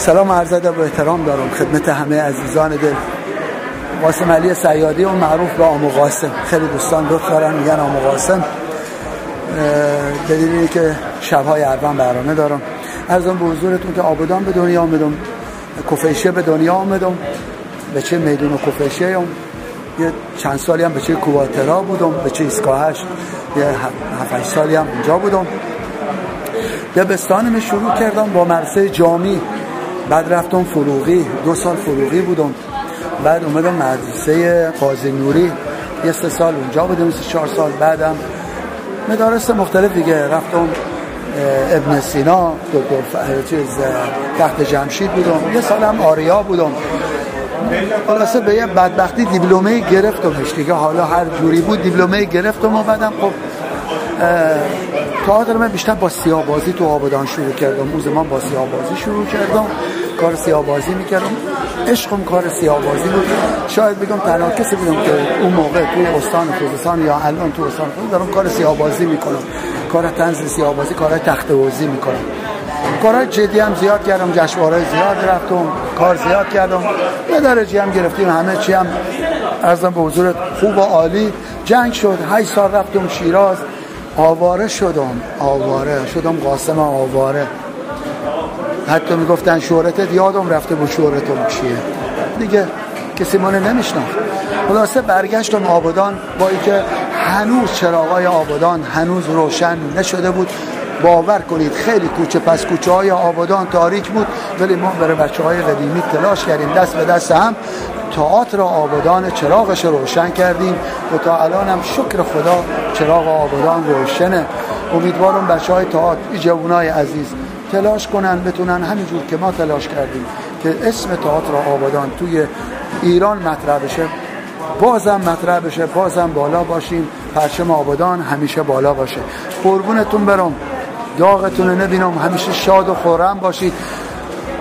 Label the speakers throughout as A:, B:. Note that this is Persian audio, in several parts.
A: سلام عرض ادب و احترام دارم خدمت همه عزیزان دل. قاسم علی سیادی و معروف به آمو قاسم. خیلی دوستان لطف دارن میگن آمو قاسم. دلیلی که شبهای اروان برنامه دارم. ارزم به حضورتون که آبادان به دنیا آمدم کفیشه به دنیا آمدم. به چه میدون کفیشه یه چند سالی هم به چه کواترا بودم به چه ایسکاهش یه هفت سالی هم اونجا بودم. دبستانم شروع کردم با مرسه جامی. بعد رفتم فروغی دو سال فروغی بودم. بعد اومدم مدرسه قاضی نوری. یه سه سال اونجا بودم سه چهار سال بعدم. مدارس مختلف دیگه. رفتم ابن سینا دکتر چیز تحت جمشید بودم. یه سال هم آریا بودم. خلاصه به یه بدبختی دیپلمه گرفتمش دیگه. حالا هر جوری بود دیپلمه گرفتم و بعدم خب تئاتر من بیشتر با سیاه بازی تو آبادان شروع کردم. اون زمان با سیاه بازی شروع کردم. کار سیاه بازی می‌کردم. عشقم کار سیاه بازی بود. شاید بگم تنها کسی بودم که اون موقع توی استان خوزستان یا الان تو استان خوزستان دارم کار سیاه بازی می‌کنم. کار تنز سیاه بازی کار تخت بازی می‌کنم. کارهای جدی هم زیاد کردم. جشنواره زیاد رفتم. کار زیاد کردم. یه درجه هم گرفتیم. همه چی هم ارزم به حضورت خوب و عالی. جنگ شد. 8 سال رفتم شیراز. آواره شدم آواره. شدم قاسم آواره. حتی می‌گفتن شهرتت یادم رفته بود شهرتم چیه. دیگه کسی منو نمیشناخت. خلاصه برگشتم آبادان با اینکه هنوز چراغای آبادان هنوز روشن نشده بود. باور کنید خیلی کوچه پس کوچه های آبادان تاریک بود ولی ما برای بچه های قدیمی تلاش کردیم دست به دست هم تئاتر آبادان چراغش روشن کردیم. و تا الان هم شکر خدا چراغ آبادان روشنه. امیدوارم بچه های تئاتر جوانای عزیز تلاش کنن بتونن همینجور که ما تلاش کردیم که اسم تئاتر آبادان توی ایران مطرح بشه. بازم مطرح بشه بازم بالا باشیم. پرچم آبادان همیشه بالا باشه. قربونتون برم. داغتون رو نبینم. همیشه شاد و خورم باشید.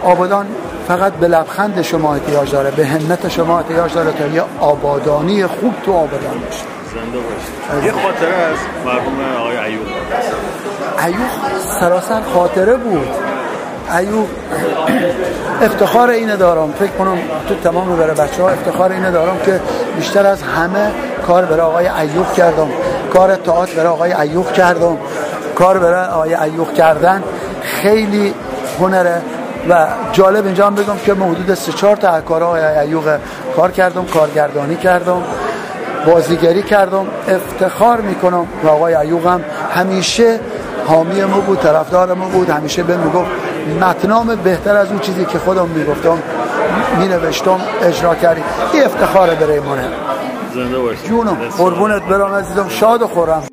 A: آبادان فقط به لبخند شما احتیاج داره به همت شما احتیاج داره تا یه آبادانی خوب تو آبادان باشه.
B: زنده یه خاطره از مرحوم آقای ایوب.
A: ایوب سراسر خاطره بود. ایوب افتخار اینه دارم. فکر کنم تو تمام برای بچه ها افتخار اینه دارم که بیشتر از همه کار برای آقای ایوب کردم. کار تئاتر برای آقای ایوب کردم. کار برای آقای ایوب کردن خیلی هنره. و جالب اینجا هم بگم که حدود سه چهار تا کار آقای ایوب کار کردم کارگردانی کردم بازیگری کردم. افتخار می‌کنم و آقای ایوب هم همیشه حامی ما بود طرفدار ما بود. همیشه به می‌گفت متنام بهتر از اون چیزی که خودم می‌گفتم می نوشتم اجرا کردیم این افتخار برای منه
B: زنده باشید
A: جونم قربونت برام عزیزم. شاد و خورم.